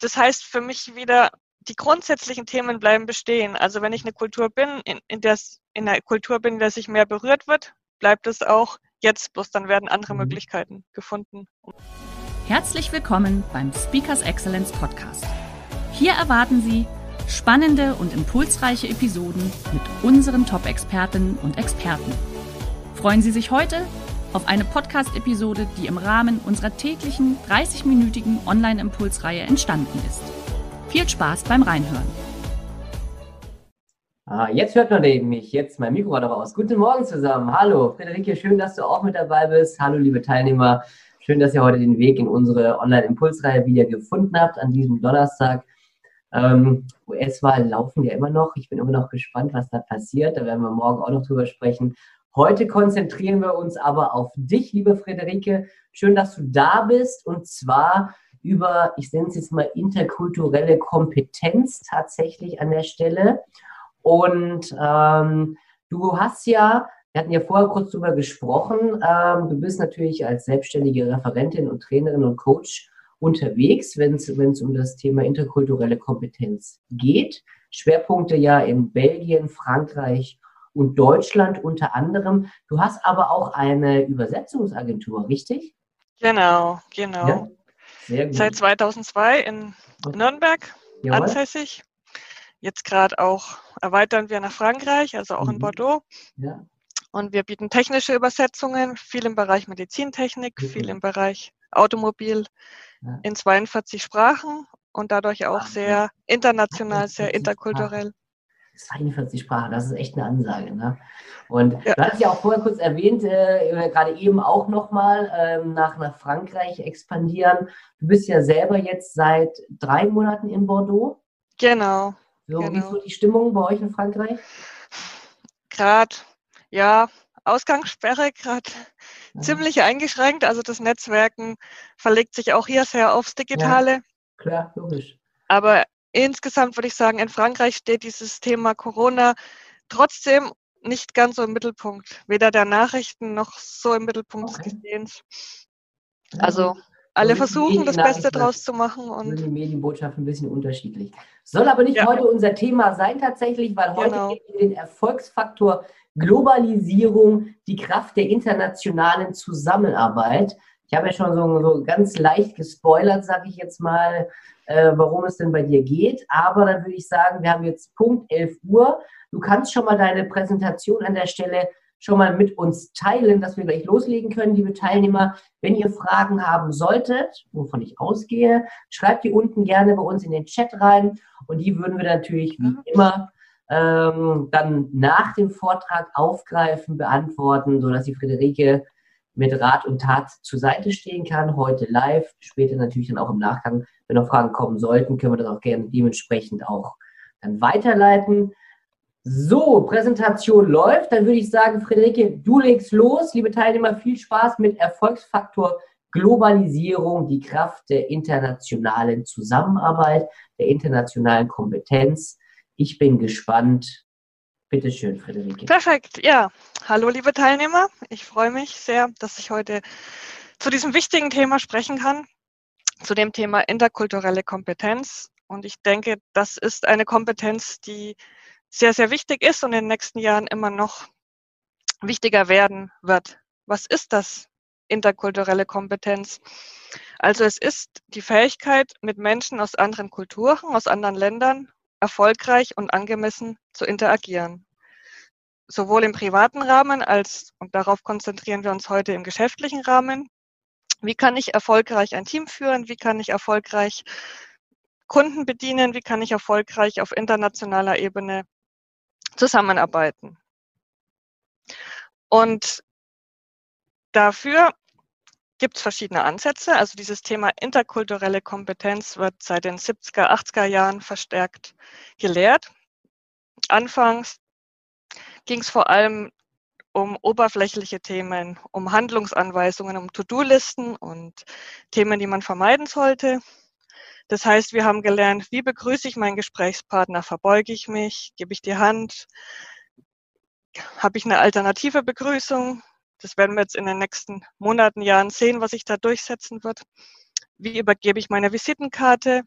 das heißt für mich wieder, die grundsätzlichen Themen bleiben bestehen. Also wenn ich eine Kultur bin, in, in der in einer Kultur bin, in der sich mehr berührt wird, bleibt es auch jetzt, bloß dann werden andere mhm. Möglichkeiten gefunden. Herzlich willkommen beim Speakers Excellence Podcast. Hier erwarten Sie spannende und impulsreiche Episoden mit unseren Top-Expertinnen und Experten. Freuen Sie sich heute auf eine Podcast-Episode, die im Rahmen unserer täglichen 30-minütigen Online-Impulsreihe entstanden ist. Viel Spaß beim Reinhören. Ah, jetzt hört man mich. Jetzt mein Mikro aber aus. Guten Morgen zusammen. Hallo, Friederike, schön, dass du auch mit dabei bist. Hallo, liebe Teilnehmer. Schön, dass ihr heute den Weg in unsere Online-Impulsreihe wieder gefunden habt an diesem Donnerstag. Ähm, US-Wahlen laufen ja immer noch. Ich bin immer noch gespannt, was da passiert. Da werden wir morgen auch noch drüber sprechen. Heute konzentrieren wir uns aber auf dich, liebe Friederike. Schön, dass du da bist und zwar über, ich nenne es jetzt mal interkulturelle Kompetenz tatsächlich an der Stelle. Und ähm, du hast ja, wir hatten ja vorher kurz drüber gesprochen, ähm, du bist natürlich als selbstständige Referentin und Trainerin und Coach unterwegs, wenn es um das Thema interkulturelle Kompetenz geht. Schwerpunkte ja in Belgien, Frankreich und Deutschland unter anderem. Du hast aber auch eine Übersetzungsagentur, richtig? Genau, genau. Ja? Sehr gut. Seit 2002 in Nürnberg Jawohl. ansässig. Jetzt gerade auch erweitern wir nach Frankreich, also auch mhm. in Bordeaux. Ja. Und wir bieten technische Übersetzungen, viel im Bereich Medizintechnik, mhm. viel im Bereich Automobil ja. in 42 Sprachen und dadurch auch sehr international, sehr interkulturell. 42 Sprachen, das ist echt eine Ansage. Ne? Und ja. du hattest ja auch vorher kurz erwähnt, äh, gerade eben auch nochmal ähm, nach, nach Frankreich expandieren. Du bist ja selber jetzt seit drei Monaten in Bordeaux. Genau. So, genau. Wie ist so die Stimmung bei euch in Frankreich? Gerade, ja, Ausgangssperre, gerade ja. ziemlich eingeschränkt. Also das Netzwerken verlegt sich auch hier sehr aufs Digitale. Ja, klar, logisch. Aber insgesamt würde ich sagen, in Frankreich steht dieses Thema Corona trotzdem nicht ganz so im Mittelpunkt, weder der Nachrichten noch so im Mittelpunkt okay. des Gesehens. Also alle versuchen, das Beste draus zu machen. Und die Medienbotschaft ein bisschen unterschiedlich. Soll aber nicht ja. heute unser Thema sein tatsächlich, weil heute genau. geht es um den Erfolgsfaktor Globalisierung, die Kraft der internationalen Zusammenarbeit. Ich habe ja schon so, so ganz leicht gespoilert, sage ich jetzt mal, äh, warum es denn bei dir geht. Aber dann würde ich sagen, wir haben jetzt Punkt 11 Uhr. Du kannst schon mal deine Präsentation an der Stelle schon mal mit uns teilen, dass wir gleich loslegen können, liebe Teilnehmer. Wenn ihr Fragen haben solltet, wovon ich ausgehe, schreibt die unten gerne bei uns in den Chat rein und die würden wir natürlich wie mhm. immer ähm, dann nach dem Vortrag aufgreifen, beantworten, sodass die Friederike mit Rat und Tat zur Seite stehen kann. Heute live, später natürlich dann auch im Nachgang wenn noch Fragen kommen sollten, können wir das auch gerne dementsprechend auch dann weiterleiten. So, Präsentation läuft. Dann würde ich sagen, Friederike, du legst los. Liebe Teilnehmer, viel Spaß mit Erfolgsfaktor Globalisierung, die Kraft der internationalen Zusammenarbeit, der internationalen Kompetenz. Ich bin gespannt. Bitte schön, Friederike. Perfekt, ja. Hallo, liebe Teilnehmer. Ich freue mich sehr, dass ich heute zu diesem wichtigen Thema sprechen kann zu dem Thema interkulturelle Kompetenz. Und ich denke, das ist eine Kompetenz, die sehr, sehr wichtig ist und in den nächsten Jahren immer noch wichtiger werden wird. Was ist das interkulturelle Kompetenz? Also es ist die Fähigkeit, mit Menschen aus anderen Kulturen, aus anderen Ländern erfolgreich und angemessen zu interagieren. Sowohl im privaten Rahmen als, und darauf konzentrieren wir uns heute im geschäftlichen Rahmen, wie kann ich erfolgreich ein Team führen? Wie kann ich erfolgreich Kunden bedienen? Wie kann ich erfolgreich auf internationaler Ebene zusammenarbeiten? Und dafür gibt es verschiedene Ansätze. Also dieses Thema interkulturelle Kompetenz wird seit den 70er, 80er Jahren verstärkt gelehrt. Anfangs ging es vor allem um oberflächliche Themen, um Handlungsanweisungen, um To-Do-Listen und Themen, die man vermeiden sollte. Das heißt, wir haben gelernt, wie begrüße ich meinen Gesprächspartner, verbeuge ich mich, gebe ich die Hand, habe ich eine alternative Begrüßung. Das werden wir jetzt in den nächsten Monaten, Jahren sehen, was sich da durchsetzen wird. Wie übergebe ich meine Visitenkarte?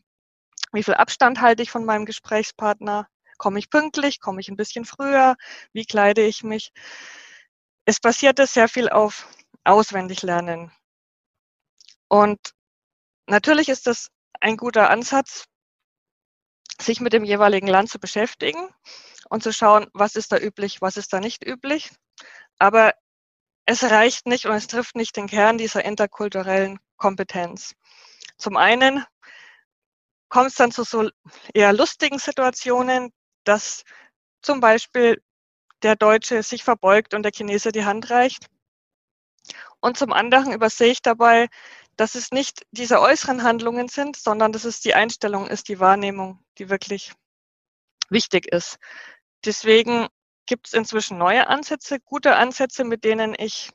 Wie viel Abstand halte ich von meinem Gesprächspartner? Komme ich pünktlich? Komme ich ein bisschen früher? Wie kleide ich mich? es basierte sehr viel auf Auswendiglernen. Und natürlich ist das ein guter Ansatz, sich mit dem jeweiligen Land zu beschäftigen und zu schauen, was ist da üblich, was ist da nicht üblich. Aber es reicht nicht und es trifft nicht den Kern dieser interkulturellen Kompetenz. Zum einen kommt es dann zu so eher lustigen Situationen, dass zum Beispiel der Deutsche sich verbeugt und der Chinese die Hand reicht. Und zum anderen übersehe ich dabei, dass es nicht diese äußeren Handlungen sind, sondern dass es die Einstellung ist, die Wahrnehmung, die wirklich wichtig ist. Deswegen gibt es inzwischen neue Ansätze, gute Ansätze, mit denen ich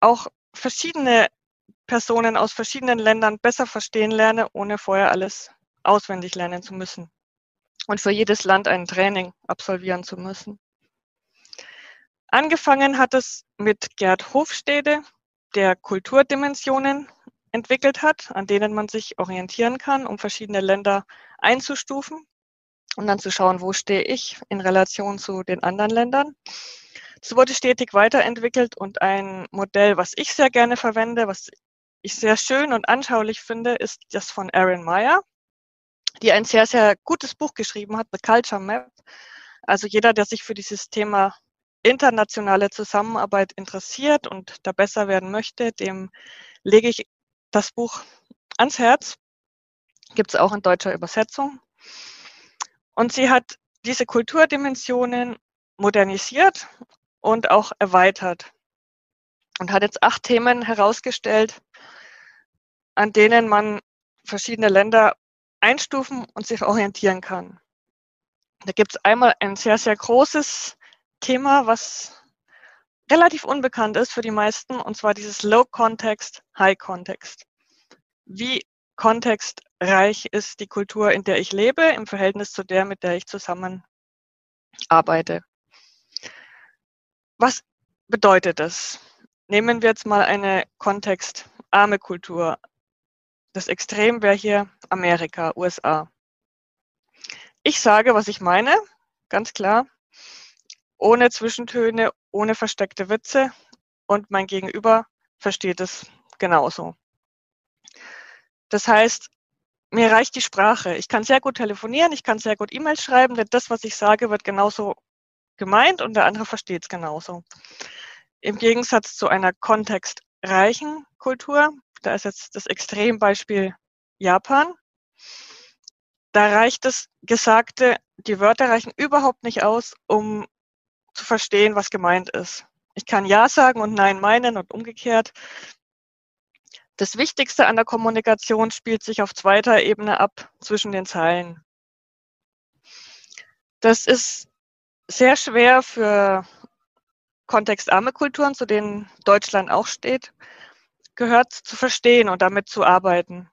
auch verschiedene Personen aus verschiedenen Ländern besser verstehen lerne, ohne vorher alles auswendig lernen zu müssen und für jedes Land ein Training absolvieren zu müssen. Angefangen hat es mit Gerd Hofstede, der Kulturdimensionen entwickelt hat, an denen man sich orientieren kann, um verschiedene Länder einzustufen und dann zu schauen, wo stehe ich in Relation zu den anderen Ländern. Es wurde stetig weiterentwickelt und ein Modell, was ich sehr gerne verwende, was ich sehr schön und anschaulich finde, ist das von Erin Meyer, die ein sehr, sehr gutes Buch geschrieben hat, The Culture Map. Also jeder, der sich für dieses Thema internationale Zusammenarbeit interessiert und da besser werden möchte, dem lege ich das Buch ans Herz. Gibt es auch in deutscher Übersetzung. Und sie hat diese Kulturdimensionen modernisiert und auch erweitert und hat jetzt acht Themen herausgestellt, an denen man verschiedene Länder einstufen und sich orientieren kann. Da gibt es einmal ein sehr, sehr großes Thema, was relativ unbekannt ist für die meisten, und zwar dieses Low Context, High Context. Wie kontextreich ist die Kultur, in der ich lebe, im Verhältnis zu der, mit der ich zusammen arbeite? Was bedeutet das? Nehmen wir jetzt mal eine kontextarme Kultur. Das Extrem wäre hier Amerika, USA. Ich sage, was ich meine, ganz klar ohne Zwischentöne, ohne versteckte Witze und mein Gegenüber versteht es genauso. Das heißt, mir reicht die Sprache. Ich kann sehr gut telefonieren, ich kann sehr gut E-Mails schreiben, denn das, was ich sage, wird genauso gemeint und der andere versteht es genauso. Im Gegensatz zu einer kontextreichen Kultur, da ist jetzt das Extrembeispiel Japan, da reicht das Gesagte, die Wörter reichen überhaupt nicht aus, um zu verstehen, was gemeint ist. Ich kann Ja sagen und Nein meinen und umgekehrt. Das Wichtigste an der Kommunikation spielt sich auf zweiter Ebene ab zwischen den Zeilen. Das ist sehr schwer für kontextarme Kulturen, zu denen Deutschland auch steht, gehört zu verstehen und damit zu arbeiten.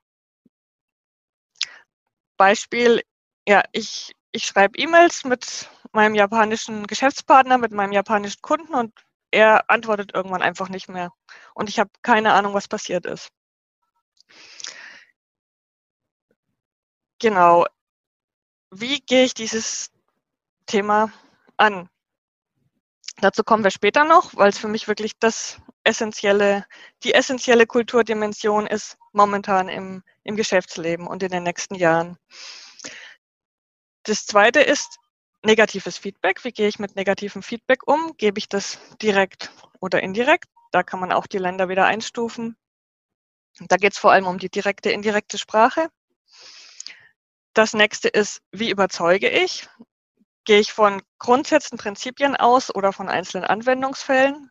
Beispiel, ja, ich, ich schreibe E-Mails mit meinem japanischen Geschäftspartner, mit meinem japanischen Kunden und er antwortet irgendwann einfach nicht mehr. Und ich habe keine Ahnung, was passiert ist. Genau. Wie gehe ich dieses Thema an? Dazu kommen wir später noch, weil es für mich wirklich das essentielle, die essentielle Kulturdimension ist momentan im, im Geschäftsleben und in den nächsten Jahren. Das zweite ist, negatives Feedback. Wie gehe ich mit negativem Feedback um? Gebe ich das direkt oder indirekt? Da kann man auch die Länder wieder einstufen. Da geht es vor allem um die direkte, indirekte Sprache. Das nächste ist, wie überzeuge ich? Gehe ich von Grundsätzen, Prinzipien aus oder von einzelnen Anwendungsfällen?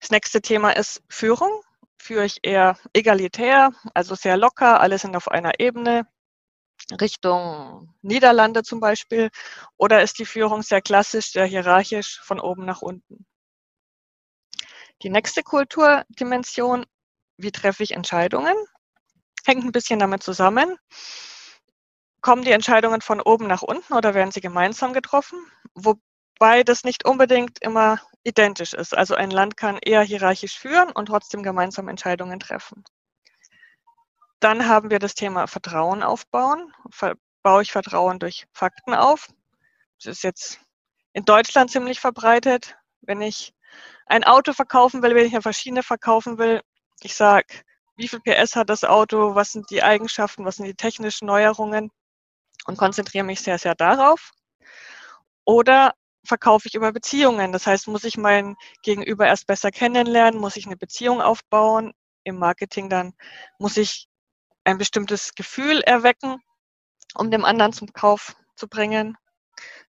Das nächste Thema ist Führung. Führe ich eher egalitär, also sehr locker, alle sind auf einer Ebene, Richtung Niederlande zum Beispiel, oder ist die Führung sehr klassisch, sehr hierarchisch, von oben nach unten? Die nächste Kulturdimension, wie treffe ich Entscheidungen, hängt ein bisschen damit zusammen. Kommen die Entscheidungen von oben nach unten oder werden sie gemeinsam getroffen? Wobei das nicht unbedingt immer identisch ist. Also ein Land kann eher hierarchisch führen und trotzdem gemeinsam Entscheidungen treffen. Dann haben wir das Thema Vertrauen aufbauen. Baue ich Vertrauen durch Fakten auf? Das ist jetzt in Deutschland ziemlich verbreitet. Wenn ich ein Auto verkaufen will, wenn ich eine Maschine verkaufen will, ich sage, wie viel PS hat das Auto, was sind die Eigenschaften, was sind die technischen Neuerungen und konzentriere mich sehr, sehr darauf. Oder verkaufe ich über Beziehungen. Das heißt, muss ich mein Gegenüber erst besser kennenlernen, muss ich eine Beziehung aufbauen. Im Marketing dann muss ich ein bestimmtes Gefühl erwecken, um dem anderen zum Kauf zu bringen.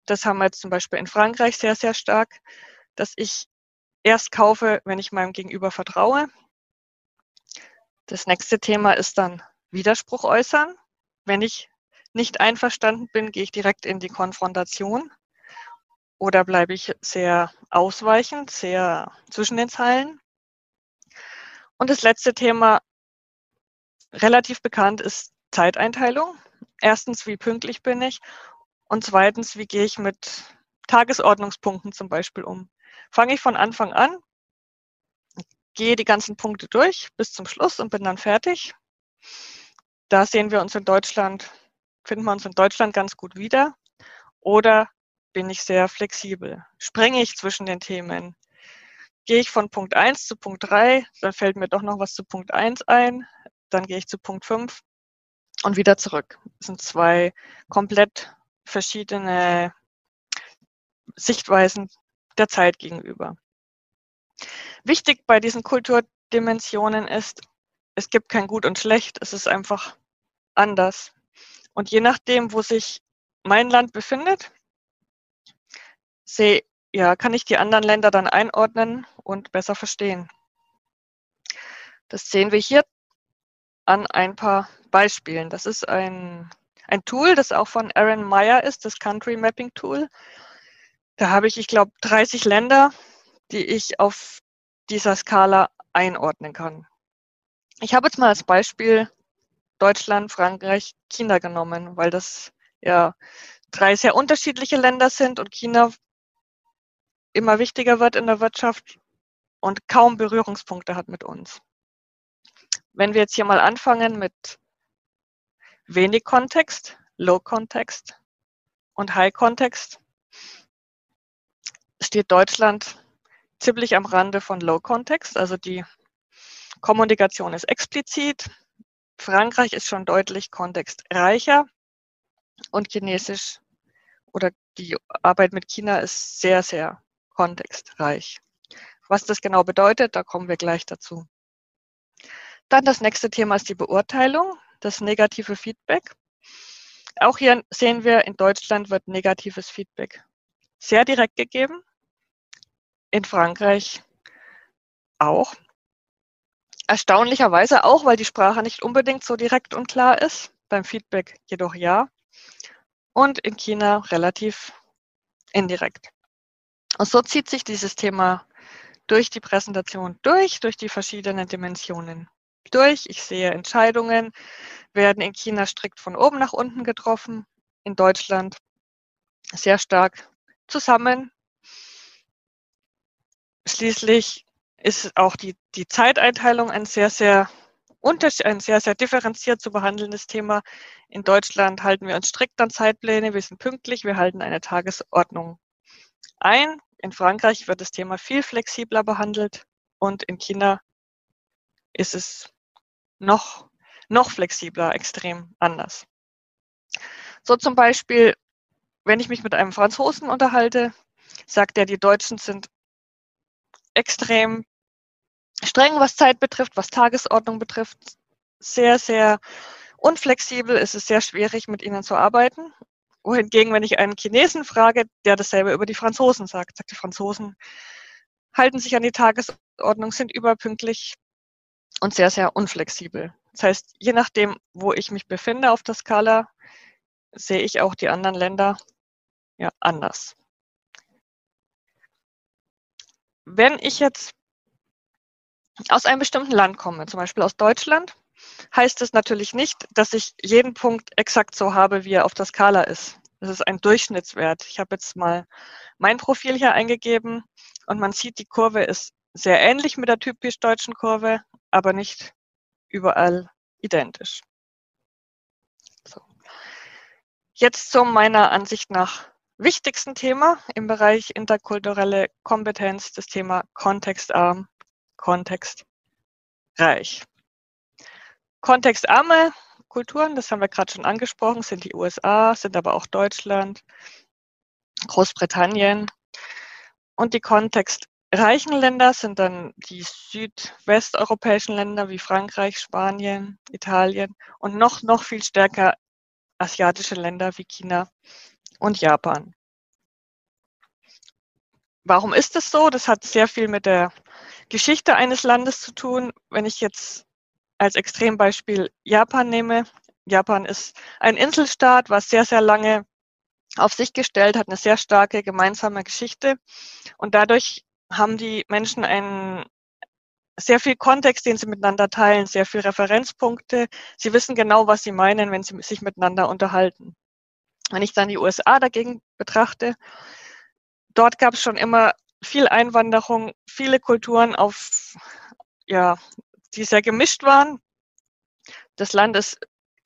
Das haben wir jetzt zum Beispiel in Frankreich sehr, sehr stark, dass ich erst kaufe, wenn ich meinem Gegenüber vertraue. Das nächste Thema ist dann Widerspruch äußern. Wenn ich nicht einverstanden bin, gehe ich direkt in die Konfrontation oder bleibe ich sehr ausweichend, sehr zwischen den Zeilen. Und das letzte Thema, relativ bekannt, ist Zeiteinteilung. Erstens, wie pünktlich bin ich? Und zweitens, wie gehe ich mit Tagesordnungspunkten zum Beispiel um? Fange ich von Anfang an, gehe die ganzen Punkte durch bis zum Schluss und bin dann fertig. Da sehen wir uns in Deutschland, finden wir uns in Deutschland ganz gut wieder. Oder bin ich sehr flexibel. Sprenge ich zwischen den Themen? Gehe ich von Punkt 1 zu Punkt 3, dann fällt mir doch noch was zu Punkt 1 ein, dann gehe ich zu Punkt 5 und wieder zurück. Das sind zwei komplett verschiedene Sichtweisen der Zeit gegenüber. Wichtig bei diesen Kulturdimensionen ist, es gibt kein Gut und Schlecht, es ist einfach anders. Und je nachdem, wo sich mein Land befindet, sehe, ja, kann ich die anderen Länder dann einordnen und besser verstehen. Das sehen wir hier an ein paar Beispielen. Das ist ein, ein Tool, das auch von Aaron Meyer ist, das Country Mapping Tool. Da habe ich, ich glaube, 30 Länder, die ich auf dieser Skala einordnen kann. Ich habe jetzt mal als Beispiel Deutschland, Frankreich, China genommen, weil das ja drei sehr unterschiedliche Länder sind und China immer wichtiger wird in der Wirtschaft und kaum Berührungspunkte hat mit uns. Wenn wir jetzt hier mal anfangen mit wenig Kontext, Low Kontext und High Kontext, steht Deutschland ziemlich am Rande von Low Kontext. Also die Kommunikation ist explizit. Frankreich ist schon deutlich kontextreicher und Chinesisch oder die Arbeit mit China ist sehr, sehr kontextreich. Was das genau bedeutet, da kommen wir gleich dazu. Dann das nächste Thema ist die Beurteilung, das negative Feedback. Auch hier sehen wir, in Deutschland wird negatives Feedback sehr direkt gegeben. In Frankreich auch. Erstaunlicherweise auch, weil die Sprache nicht unbedingt so direkt und klar ist. Beim Feedback jedoch ja. Und in China relativ indirekt. Und so zieht sich dieses Thema durch die Präsentation durch, durch die verschiedenen Dimensionen durch. Ich sehe, Entscheidungen werden in China strikt von oben nach unten getroffen, in Deutschland sehr stark zusammen. Schließlich ist auch die, die Zeiteinteilung ein sehr, sehr ein sehr, sehr differenziert zu behandelndes Thema. In Deutschland halten wir uns strikt an Zeitpläne, wir sind pünktlich, wir halten eine Tagesordnung ein. In Frankreich wird das Thema viel flexibler behandelt und in China ist es noch, noch flexibler, extrem anders. So zum Beispiel, wenn ich mich mit einem Franzosen unterhalte, sagt er, die Deutschen sind extrem streng, was Zeit betrifft, was Tagesordnung betrifft, sehr, sehr unflexibel. Es ist sehr schwierig, mit ihnen zu arbeiten wohingegen, wenn ich einen Chinesen frage, der dasselbe über die Franzosen sagt, sagt, die Franzosen halten sich an die Tagesordnung Tagesordnung, sind überpünktlich und sehr, sehr unflexibel. Das heißt, je nachdem, wo ich mich befinde auf der Skala, sehe ich auch die anderen Länder ja anders. Wenn ich jetzt aus einem bestimmten Land komme, zum Beispiel aus Deutschland, heißt es natürlich nicht, dass ich jeden Punkt exakt so habe, wie er auf der Skala ist. Das ist ein Durchschnittswert. Ich habe jetzt mal mein Profil hier eingegeben und man sieht, die Kurve ist sehr ähnlich mit der typisch deutschen Kurve, aber nicht überall identisch. So. Jetzt zu meiner Ansicht nach wichtigsten Thema im Bereich interkulturelle Kompetenz, das Thema kontextarm, kontextreich. Kontextarme Kulturen, das haben wir gerade schon angesprochen, sind die USA, sind aber auch Deutschland, Großbritannien. Und die kontextreichen Länder sind dann die südwesteuropäischen Länder wie Frankreich, Spanien, Italien und noch, noch viel stärker asiatische Länder wie China und Japan. Warum ist das so? Das hat sehr viel mit der Geschichte eines Landes zu tun. Wenn ich jetzt als Extrembeispiel Japan nehme. Japan ist ein Inselstaat, was sehr, sehr lange auf sich gestellt hat, eine sehr starke gemeinsame Geschichte. Und dadurch haben die Menschen einen sehr viel Kontext, den sie miteinander teilen, sehr viel Referenzpunkte. Sie wissen genau, was sie meinen, wenn sie sich miteinander unterhalten. Wenn ich dann die USA dagegen betrachte, dort gab es schon immer viel Einwanderung, viele Kulturen auf ja, die sehr gemischt waren. Das Land ist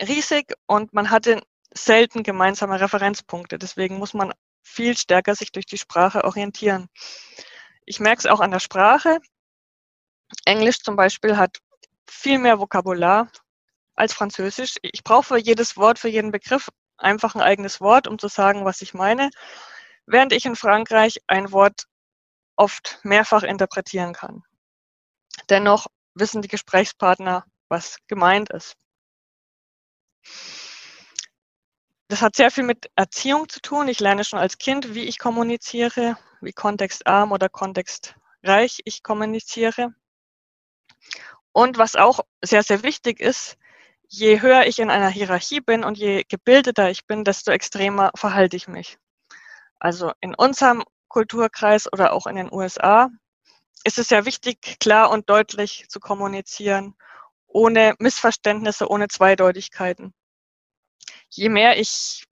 riesig und man hatte selten gemeinsame Referenzpunkte. Deswegen muss man viel stärker sich durch die Sprache orientieren. Ich merke es auch an der Sprache. Englisch zum Beispiel hat viel mehr Vokabular als Französisch. Ich brauche für jedes Wort, für jeden Begriff einfach ein eigenes Wort, um zu sagen, was ich meine, während ich in Frankreich ein Wort oft mehrfach interpretieren kann. Dennoch wissen die Gesprächspartner, was gemeint ist. Das hat sehr viel mit Erziehung zu tun. Ich lerne schon als Kind, wie ich kommuniziere, wie kontextarm oder kontextreich ich kommuniziere. Und was auch sehr, sehr wichtig ist, je höher ich in einer Hierarchie bin und je gebildeter ich bin, desto extremer verhalte ich mich. Also in unserem Kulturkreis oder auch in den USA ist es ja wichtig, klar und deutlich zu kommunizieren, ohne Missverständnisse, ohne Zweideutigkeiten. Je mehr ich,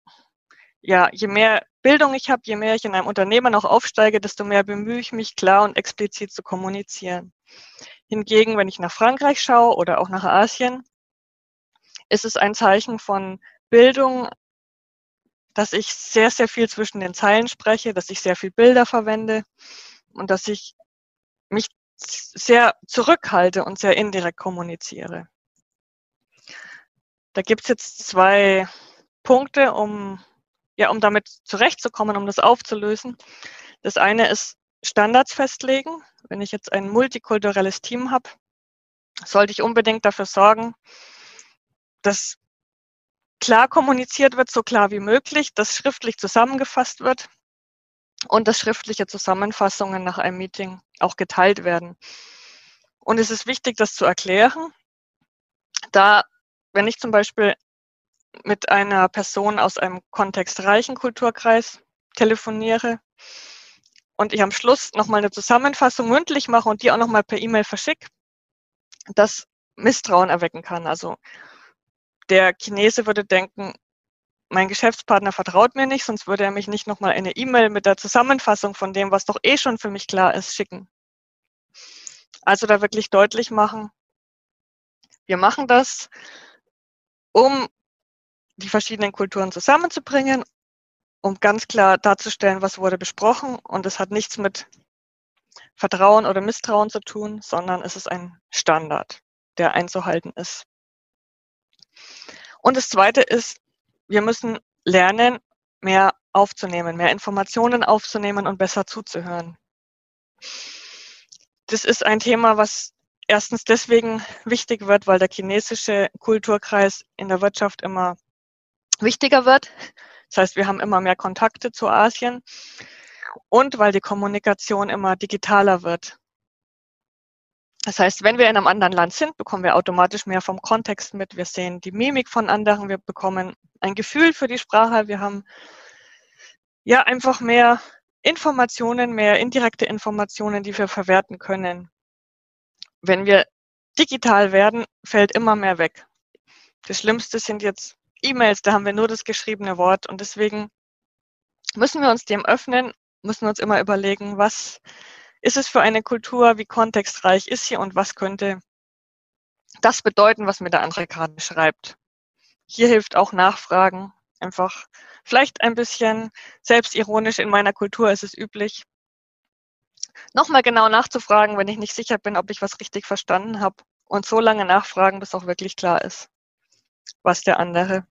ja, je mehr Bildung ich habe, je mehr ich in einem Unternehmen auch aufsteige, desto mehr bemühe ich mich, klar und explizit zu kommunizieren. Hingegen, wenn ich nach Frankreich schaue oder auch nach Asien, ist es ein Zeichen von Bildung, dass ich sehr, sehr viel zwischen den Zeilen spreche, dass ich sehr viel Bilder verwende und dass ich mich sehr zurückhalte und sehr indirekt kommuniziere. Da gibt es jetzt zwei Punkte, um, ja, um damit zurechtzukommen, um das aufzulösen. Das eine ist Standards festlegen. Wenn ich jetzt ein multikulturelles Team habe, sollte ich unbedingt dafür sorgen, dass klar kommuniziert wird, so klar wie möglich, dass schriftlich zusammengefasst wird und dass schriftliche Zusammenfassungen nach einem Meeting auch geteilt werden. Und es ist wichtig, das zu erklären, da wenn ich zum Beispiel mit einer Person aus einem kontextreichen Kulturkreis telefoniere und ich am Schluss nochmal eine Zusammenfassung mündlich mache und die auch nochmal per E-Mail verschicke, das Misstrauen erwecken kann. Also der Chinese würde denken, mein Geschäftspartner vertraut mir nicht, sonst würde er mich nicht nochmal eine E-Mail mit der Zusammenfassung von dem, was doch eh schon für mich klar ist, schicken. Also da wirklich deutlich machen, wir machen das, um die verschiedenen Kulturen zusammenzubringen, um ganz klar darzustellen, was wurde besprochen. Und es hat nichts mit Vertrauen oder Misstrauen zu tun, sondern es ist ein Standard, der einzuhalten ist. Und das Zweite ist, wir müssen lernen, mehr aufzunehmen, mehr Informationen aufzunehmen und besser zuzuhören. Das ist ein Thema, was erstens deswegen wichtig wird, weil der chinesische Kulturkreis in der Wirtschaft immer wichtiger wird. Das heißt, wir haben immer mehr Kontakte zu Asien und weil die Kommunikation immer digitaler wird. Das heißt, wenn wir in einem anderen Land sind, bekommen wir automatisch mehr vom Kontext mit. Wir sehen die Mimik von anderen, wir bekommen ein Gefühl für die Sprache, wir haben ja einfach mehr Informationen, mehr indirekte Informationen, die wir verwerten können. Wenn wir digital werden, fällt immer mehr weg. Das Schlimmste sind jetzt E-Mails, da haben wir nur das geschriebene Wort und deswegen müssen wir uns dem öffnen, müssen uns immer überlegen, was ist es für eine Kultur, wie kontextreich ist sie und was könnte das bedeuten, was mir der andere gerade schreibt. Hier hilft auch Nachfragen, einfach vielleicht ein bisschen selbstironisch in meiner Kultur ist es üblich, nochmal genau nachzufragen, wenn ich nicht sicher bin, ob ich was richtig verstanden habe und so lange nachfragen, bis auch wirklich klar ist, was der andere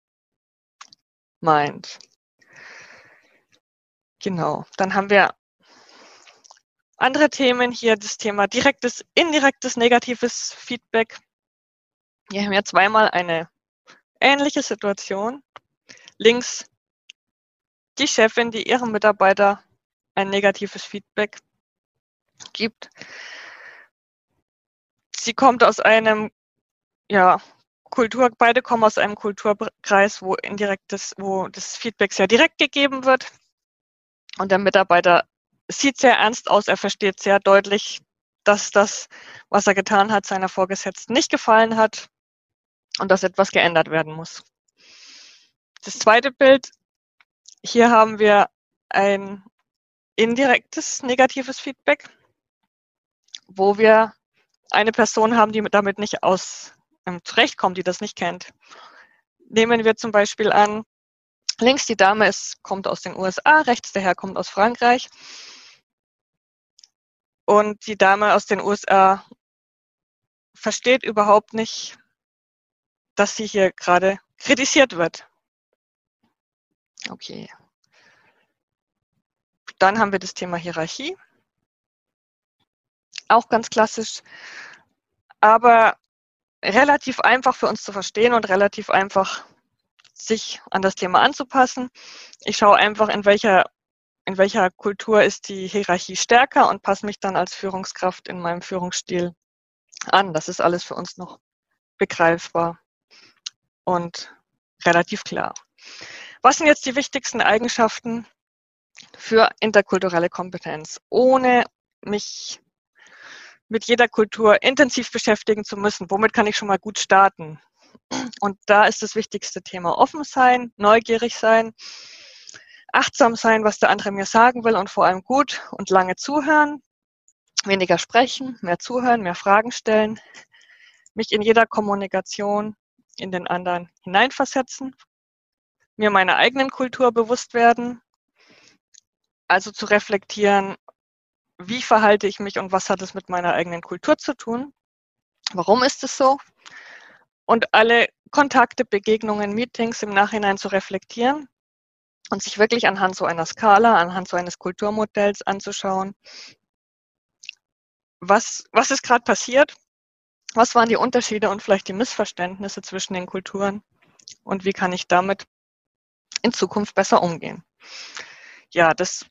meint. Genau, dann haben wir andere Themen hier, das Thema direktes, indirektes, negatives Feedback. Hier haben wir zweimal eine ähnliche Situation. Links die Chefin, die ihrem Mitarbeiter ein negatives Feedback gibt. Sie kommt aus einem, ja, Kultur, beide kommen aus einem Kulturkreis, wo indirektes, wo das Feedback sehr direkt gegeben wird. Und der Mitarbeiter sieht sehr ernst aus, er versteht sehr deutlich, dass das, was er getan hat, seiner Vorgesetzten nicht gefallen hat und dass etwas geändert werden muss. Das zweite Bild, hier haben wir ein indirektes negatives Feedback, wo wir eine Person haben, die damit nicht aus ähm, zurechtkommt, die das nicht kennt. Nehmen wir zum Beispiel an, links die Dame ist, kommt aus den USA, rechts der Herr kommt aus Frankreich. Und die Dame aus den USA versteht überhaupt nicht, dass sie hier gerade kritisiert wird. Okay. Dann haben wir das Thema Hierarchie. Auch ganz klassisch, aber relativ einfach für uns zu verstehen und relativ einfach sich an das Thema anzupassen. Ich schaue einfach, in welcher, in welcher Kultur ist die Hierarchie stärker und passe mich dann als Führungskraft in meinem Führungsstil an. Das ist alles für uns noch begreifbar und relativ klar. Was sind jetzt die wichtigsten Eigenschaften für interkulturelle Kompetenz, ohne mich mit jeder Kultur intensiv beschäftigen zu müssen? Womit kann ich schon mal gut starten? Und da ist das wichtigste Thema offen sein, neugierig sein, achtsam sein, was der andere mir sagen will und vor allem gut und lange zuhören, weniger sprechen, mehr zuhören, mehr Fragen stellen, mich in jeder Kommunikation in den anderen hineinversetzen, mir meiner eigenen Kultur bewusst werden, also zu reflektieren, wie verhalte ich mich und was hat es mit meiner eigenen Kultur zu tun? Warum ist es so? Und alle Kontakte, Begegnungen, Meetings im Nachhinein zu reflektieren und sich wirklich anhand so einer Skala, anhand so eines Kulturmodells anzuschauen, was, was ist gerade passiert, was waren die Unterschiede und vielleicht die Missverständnisse zwischen den Kulturen und wie kann ich damit in Zukunft besser umgehen. Ja, das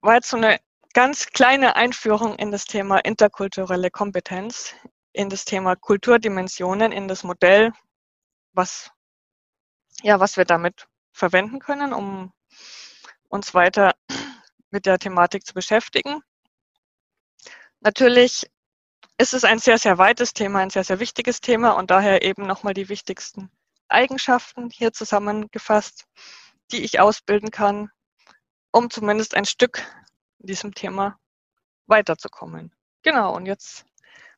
war jetzt so eine ganz kleine Einführung in das Thema interkulturelle Kompetenz, in das Thema Kulturdimensionen, in das Modell, was, ja, was wir damit verwenden können, um uns weiter mit der Thematik zu beschäftigen. Natürlich ist es ein sehr, sehr weites Thema, ein sehr, sehr wichtiges Thema und daher eben nochmal die wichtigsten Eigenschaften hier zusammengefasst, die ich ausbilden kann, um zumindest ein Stück in diesem Thema weiterzukommen. Genau, und jetzt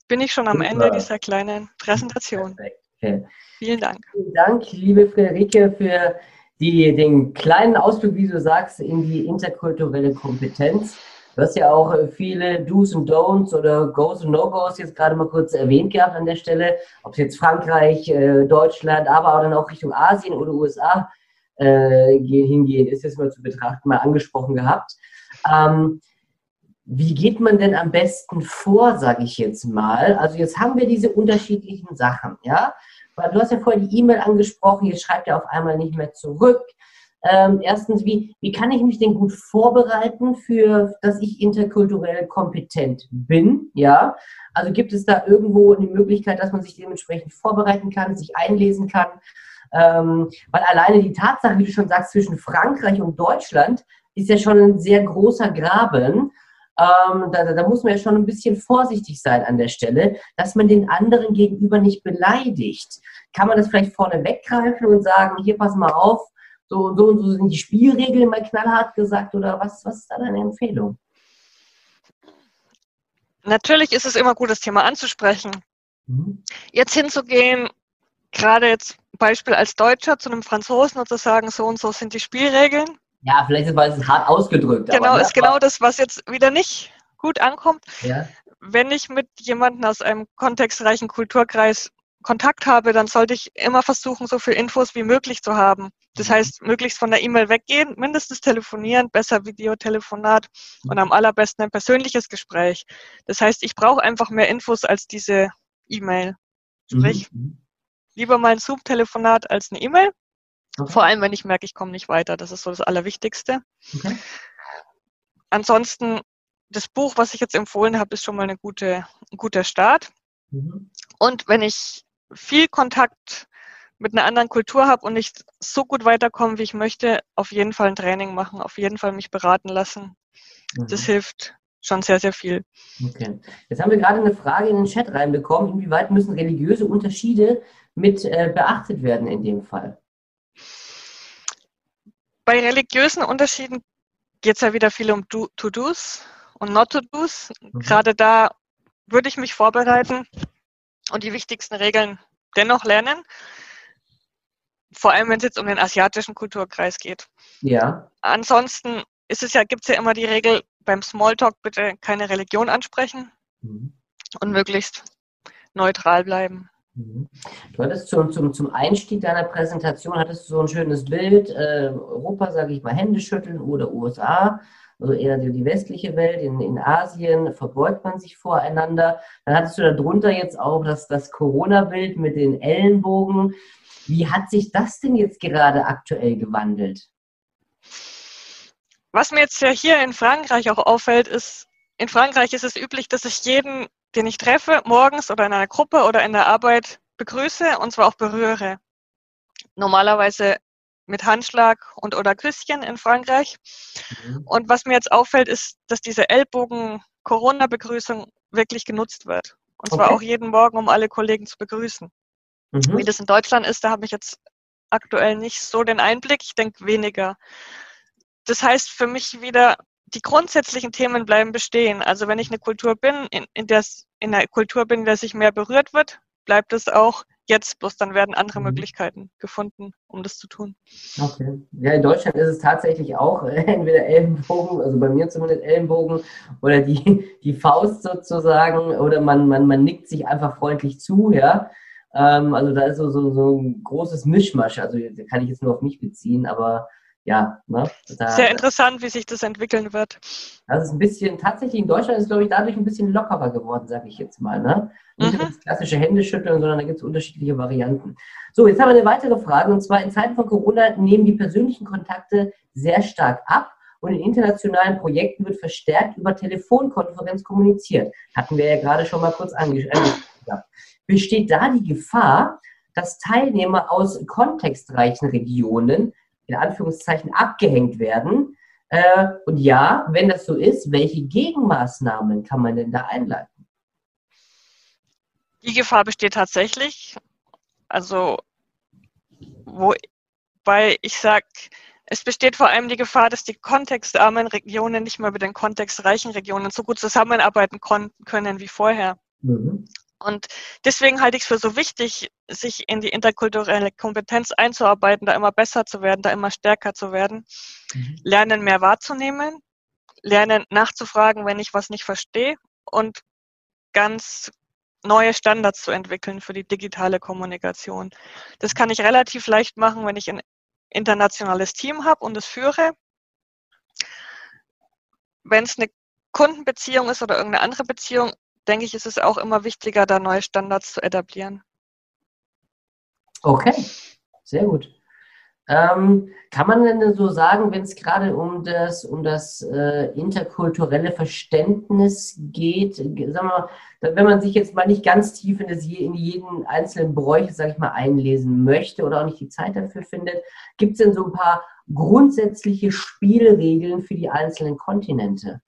bin ich schon am Super. Ende dieser kleinen Präsentation. Okay. Vielen Dank. Vielen Dank, liebe Friederike, für die, den kleinen Ausflug, wie du sagst, in die interkulturelle Kompetenz. Du hast ja auch viele Do's und Don'ts oder Go's und No-Go's jetzt gerade mal kurz erwähnt gehabt an der Stelle. Ob es jetzt Frankreich, äh, Deutschland, aber auch dann auch Richtung Asien oder USA äh, hingehen, ist jetzt mal zu betrachten, mal angesprochen gehabt. Ähm, wie geht man denn am besten vor, sage ich jetzt mal? Also jetzt haben wir diese unterschiedlichen Sachen, ja? Weil du hast ja vorhin die E-Mail angesprochen, jetzt schreibt er auf einmal nicht mehr zurück. Ähm, erstens, wie, wie kann ich mich denn gut vorbereiten für, dass ich interkulturell kompetent bin? Ja, also gibt es da irgendwo eine Möglichkeit, dass man sich dementsprechend vorbereiten kann, sich einlesen kann? Ähm, weil alleine die Tatsache, wie du schon sagst, zwischen Frankreich und Deutschland ist ja schon ein sehr großer Graben. Ähm, da, da, muss man ja schon ein bisschen vorsichtig sein an der Stelle, dass man den anderen gegenüber nicht beleidigt. Kann man das vielleicht vorne weggreifen und sagen, hier pass mal auf, so und so und so sind die Spielregeln mal knallhart gesagt oder was, was ist da deine Empfehlung? Natürlich ist es immer gut, das Thema anzusprechen. Mhm. Jetzt hinzugehen, gerade jetzt Beispiel als Deutscher zu einem Franzosen und zu sagen, so und so sind die Spielregeln, ja, vielleicht ist es hart ausgedrückt. Genau, aber, ne? ist genau das, was jetzt wieder nicht gut ankommt. Ja. Wenn ich mit jemandem aus einem kontextreichen Kulturkreis Kontakt habe, dann sollte ich immer versuchen, so viel Infos wie möglich zu haben. Das mhm. heißt, möglichst von der E-Mail weggehen, mindestens telefonieren, besser Videotelefonat und am allerbesten ein persönliches Gespräch. Das heißt, ich brauche einfach mehr Infos als diese E-Mail. Sprich, mhm. Lieber mal ein Zoom-Telefonat als eine E-Mail. Okay. Vor allem, wenn ich merke, ich komme nicht weiter. Das ist so das Allerwichtigste. Okay. Ansonsten, das Buch, was ich jetzt empfohlen habe, ist schon mal eine gute, ein guter Start. Mhm. Und wenn ich viel Kontakt mit einer anderen Kultur habe und nicht so gut weiterkomme, wie ich möchte, auf jeden Fall ein Training machen, auf jeden Fall mich beraten lassen. Mhm. Das hilft schon sehr, sehr viel. Okay. Jetzt haben wir gerade eine Frage in den Chat reinbekommen. Inwieweit müssen religiöse Unterschiede mit äh, beachtet werden in dem Fall? Bei religiösen Unterschieden geht es ja wieder viel um To-Dos und Not-To-Dos. Mhm. Gerade da würde ich mich vorbereiten und die wichtigsten Regeln dennoch lernen. Vor allem, wenn es jetzt um den asiatischen Kulturkreis geht. Ja. Ansonsten ist es ja, gibt es ja immer die Regel, beim Smalltalk bitte keine Religion ansprechen mhm. und möglichst neutral bleiben. Mhm. Du hattest zum, zum, zum Einstieg deiner Präsentation hattest du so ein schönes Bild, äh, Europa, sage ich mal, Hände schütteln oder USA, also eher die, westliche Welt, in, in Asien verbeugt man sich voreinander. Dann hattest du darunter jetzt auch das, das Corona-Bild mit den Ellenbogen. Wie hat sich das denn jetzt gerade aktuell gewandelt? Was mir jetzt ja hier in Frankreich auch auffällt, ist, in Frankreich ist es üblich, dass ich jeden den ich treffe, morgens oder in einer Gruppe oder in der Arbeit begrüße und zwar auch berühre. Normalerweise mit Handschlag und oder Küsschen in Frankreich. Mhm. Und was mir jetzt auffällt, ist, dass diese Ellbogen-Corona-Begrüßung wirklich genutzt wird. Und zwar okay. auch jeden Morgen, um alle Kollegen zu begrüßen. Mhm. Wie das in Deutschland ist, da habe ich jetzt aktuell nicht so den Einblick. Ich denke weniger. Das heißt für mich wieder, die grundsätzlichen Themen bleiben bestehen. Also wenn ich eine Kultur bin, in, in der in einer Kultur bin, in der sich mehr berührt wird, bleibt es auch jetzt, bloß dann werden andere mhm. Möglichkeiten gefunden, um das zu tun. Okay. Ja, in Deutschland ist es tatsächlich auch äh, entweder Ellenbogen, also bei mir zumindest Ellenbogen, oder die, die Faust sozusagen, oder man, man, man nickt sich einfach freundlich zu, ja. Ähm, also da ist so, so, so ein großes Mischmasch, also kann ich jetzt nur auf mich beziehen, aber ja, ne, da, Sehr interessant, wie sich das entwickeln wird. Das ist ein bisschen, tatsächlich in Deutschland ist, glaube ich, dadurch ein bisschen lockerer geworden, sage ich jetzt mal. Ne? Nicht mhm. das klassische Händeschütteln, sondern da gibt es unterschiedliche Varianten. So, jetzt haben wir eine weitere Frage, und zwar in Zeiten von Corona nehmen die persönlichen Kontakte sehr stark ab und in internationalen Projekten wird verstärkt über Telefonkonferenz kommuniziert. Hatten wir ja gerade schon mal kurz angesprochen. Besteht da die Gefahr, dass Teilnehmer aus kontextreichen Regionen in Anführungszeichen abgehängt werden? Äh, und ja, wenn das so ist, welche Gegenmaßnahmen kann man denn da einleiten? Die Gefahr besteht tatsächlich. Also, wobei ich sage, es besteht vor allem die Gefahr, dass die kontextarmen Regionen nicht mehr mit den kontextreichen Regionen so gut zusammenarbeiten können wie vorher. Mhm. Und deswegen halte ich es für so wichtig, sich in die interkulturelle Kompetenz einzuarbeiten, da immer besser zu werden, da immer stärker zu werden. Mhm. Lernen mehr wahrzunehmen, lernen nachzufragen, wenn ich was nicht verstehe und ganz neue Standards zu entwickeln für die digitale Kommunikation. Das kann ich relativ leicht machen, wenn ich ein internationales Team habe und es führe. Wenn es eine Kundenbeziehung ist oder irgendeine andere Beziehung, denke ich, ist es auch immer wichtiger, da neue Standards zu etablieren. Okay, sehr gut. Ähm, kann man denn so sagen, wenn es gerade um das, um das äh, interkulturelle Verständnis geht, sagen wir wenn man sich jetzt mal nicht ganz tief in, das, in jeden einzelnen Bräuche, sage ich mal, einlesen möchte oder auch nicht die Zeit dafür findet, gibt es denn so ein paar grundsätzliche Spielregeln für die einzelnen Kontinente?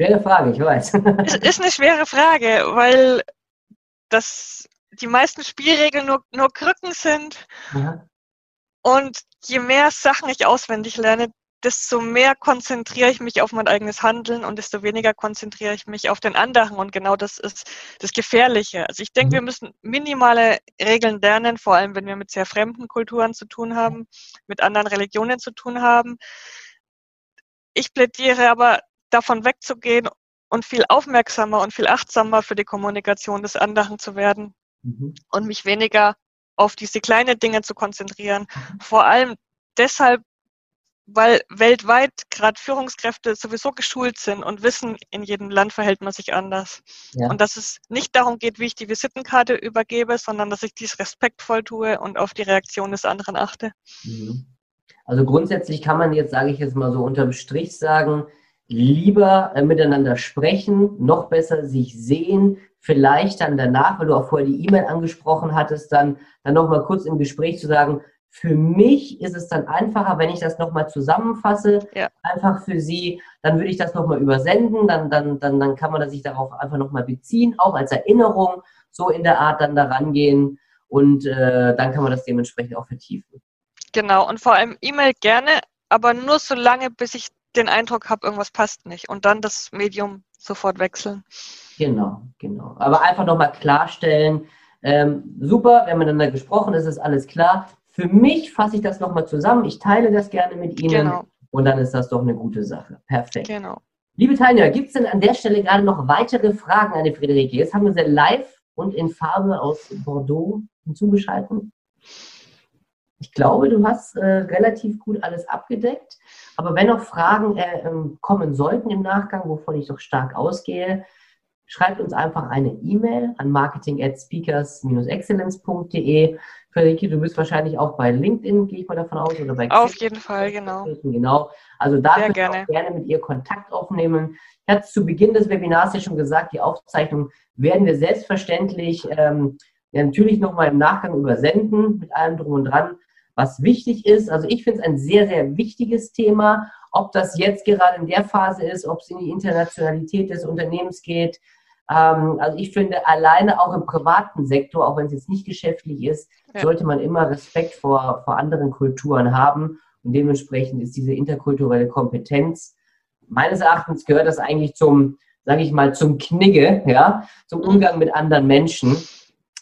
Schwere Frage, ich weiß. Es ist eine schwere Frage, weil das die meisten Spielregeln nur, nur Krücken sind. Ja. Und je mehr Sachen ich auswendig lerne, desto mehr konzentriere ich mich auf mein eigenes Handeln und desto weniger konzentriere ich mich auf den anderen. Und genau das ist das Gefährliche. Also ich denke, mhm. wir müssen minimale Regeln lernen, vor allem wenn wir mit sehr fremden Kulturen zu tun haben, mit anderen Religionen zu tun haben. Ich plädiere aber davon wegzugehen und viel aufmerksamer und viel achtsamer für die Kommunikation des anderen zu werden mhm. und mich weniger auf diese kleinen Dinge zu konzentrieren. Vor allem deshalb, weil weltweit gerade Führungskräfte sowieso geschult sind und wissen, in jedem Land verhält man sich anders. Ja. Und dass es nicht darum geht, wie ich die Visitenkarte übergebe, sondern dass ich dies respektvoll tue und auf die Reaktion des anderen achte. Mhm. Also grundsätzlich kann man jetzt, sage ich jetzt mal so unterm Strich sagen, lieber äh, miteinander sprechen, noch besser sich sehen, vielleicht dann danach, weil du auch vorher die E-Mail angesprochen hattest, dann, dann nochmal kurz im Gespräch zu sagen, für mich ist es dann einfacher, wenn ich das nochmal zusammenfasse, ja. einfach für Sie, dann würde ich das nochmal übersenden, dann, dann, dann, dann kann man sich darauf einfach nochmal beziehen, auch als Erinnerung, so in der Art dann daran gehen und äh, dann kann man das dementsprechend auch vertiefen. Genau, und vor allem E-Mail gerne, aber nur so lange, bis ich den Eindruck habe, irgendwas passt nicht und dann das Medium sofort wechseln. Genau, genau. Aber einfach nochmal klarstellen, ähm, super, wir haben miteinander gesprochen, es ist alles klar. Für mich fasse ich das nochmal zusammen, ich teile das gerne mit Ihnen genau. und dann ist das doch eine gute Sache. Perfekt. Genau. Liebe Teilnehmer, gibt es denn an der Stelle gerade noch weitere Fragen an die Friederike? Jetzt haben wir sie live und in Farbe aus Bordeaux hinzugeschaltet. Ich glaube, du hast äh, relativ gut alles abgedeckt. Aber wenn noch Fragen äh, ähm, kommen sollten im Nachgang, wovon ich doch stark ausgehe, schreibt uns einfach eine E-Mail an marketing at speakers-excellence.de. Friederike, du bist wahrscheinlich auch bei LinkedIn, gehe ich mal davon aus, oder bei Auf jeden Fall, genau. Genau. Also da könnt ihr auch gerne mit ihr Kontakt aufnehmen. Ich hatte zu Beginn des Webinars ja schon gesagt, die Aufzeichnung werden wir selbstverständlich ähm, ja, natürlich nochmal im Nachgang übersenden, mit allem drum und dran was wichtig ist. Also ich finde es ein sehr, sehr wichtiges Thema, ob das jetzt gerade in der Phase ist, ob es in die Internationalität des Unternehmens geht. Ähm, also ich finde, alleine auch im privaten Sektor, auch wenn es jetzt nicht geschäftlich ist, ja. sollte man immer Respekt vor, vor anderen Kulturen haben. Und dementsprechend ist diese interkulturelle Kompetenz, meines Erachtens gehört das eigentlich zum, sage ich mal, zum Knigge, ja, zum Umgang mit anderen Menschen.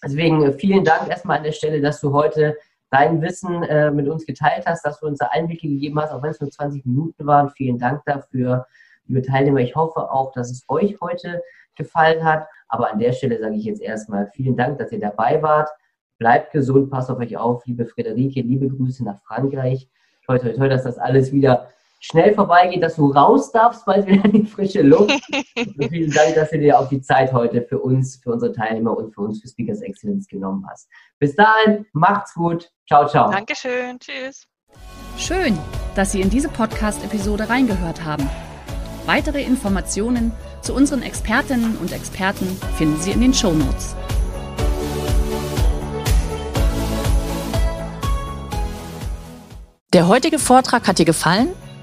Deswegen äh, vielen Dank erstmal an der Stelle, dass du heute dein Wissen äh, mit uns geteilt hast, dass du uns da Einblicke gegeben hast, auch wenn es nur 20 Minuten waren. Vielen Dank dafür, liebe Teilnehmer. Ich hoffe auch, dass es euch heute gefallen hat. Aber an der Stelle sage ich jetzt erstmal vielen Dank, dass ihr dabei wart. Bleibt gesund, passt auf euch auf, liebe Friederike, liebe Grüße nach Frankreich. Toi, toi, toi, dass das alles wieder schnell vorbeigeht, dass du raus darfst, bald wieder in die frische Luft. und vielen Dank, dass du dir auch die Zeit heute für uns, für unsere Teilnehmer und für uns für Speakers Excellence genommen hast. Bis dahin, macht's gut. Ciao, ciao. Dankeschön. Tschüss. Schön, dass Sie in diese Podcast-Episode reingehört haben. Weitere Informationen zu unseren Expertinnen und Experten finden Sie in den Show Notes. Der heutige Vortrag hat dir gefallen?